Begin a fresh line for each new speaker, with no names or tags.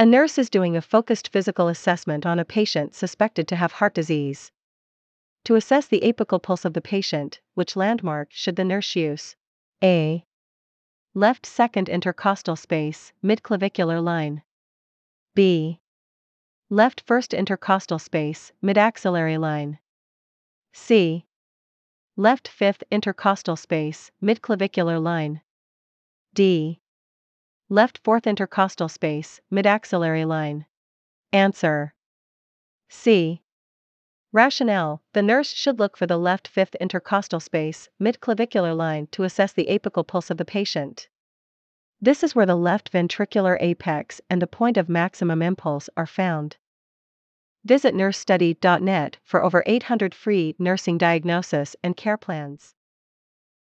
A nurse is doing a focused physical assessment on a patient suspected to have heart disease. To assess the apical pulse of the patient, which landmark should the nurse use? A. Left second intercostal space, midclavicular line. B. Left first intercostal space, midaxillary line. C. Left fifth intercostal space, midclavicular line. D. Left fourth intercostal space, midaxillary line. Answer. C. Rationale The nurse should look for the left fifth intercostal space, midclavicular line to assess the apical pulse of the patient. This is where the left ventricular apex and the point of maximum impulse are found. Visit nursestudy.net for over 800 free nursing diagnosis and care plans.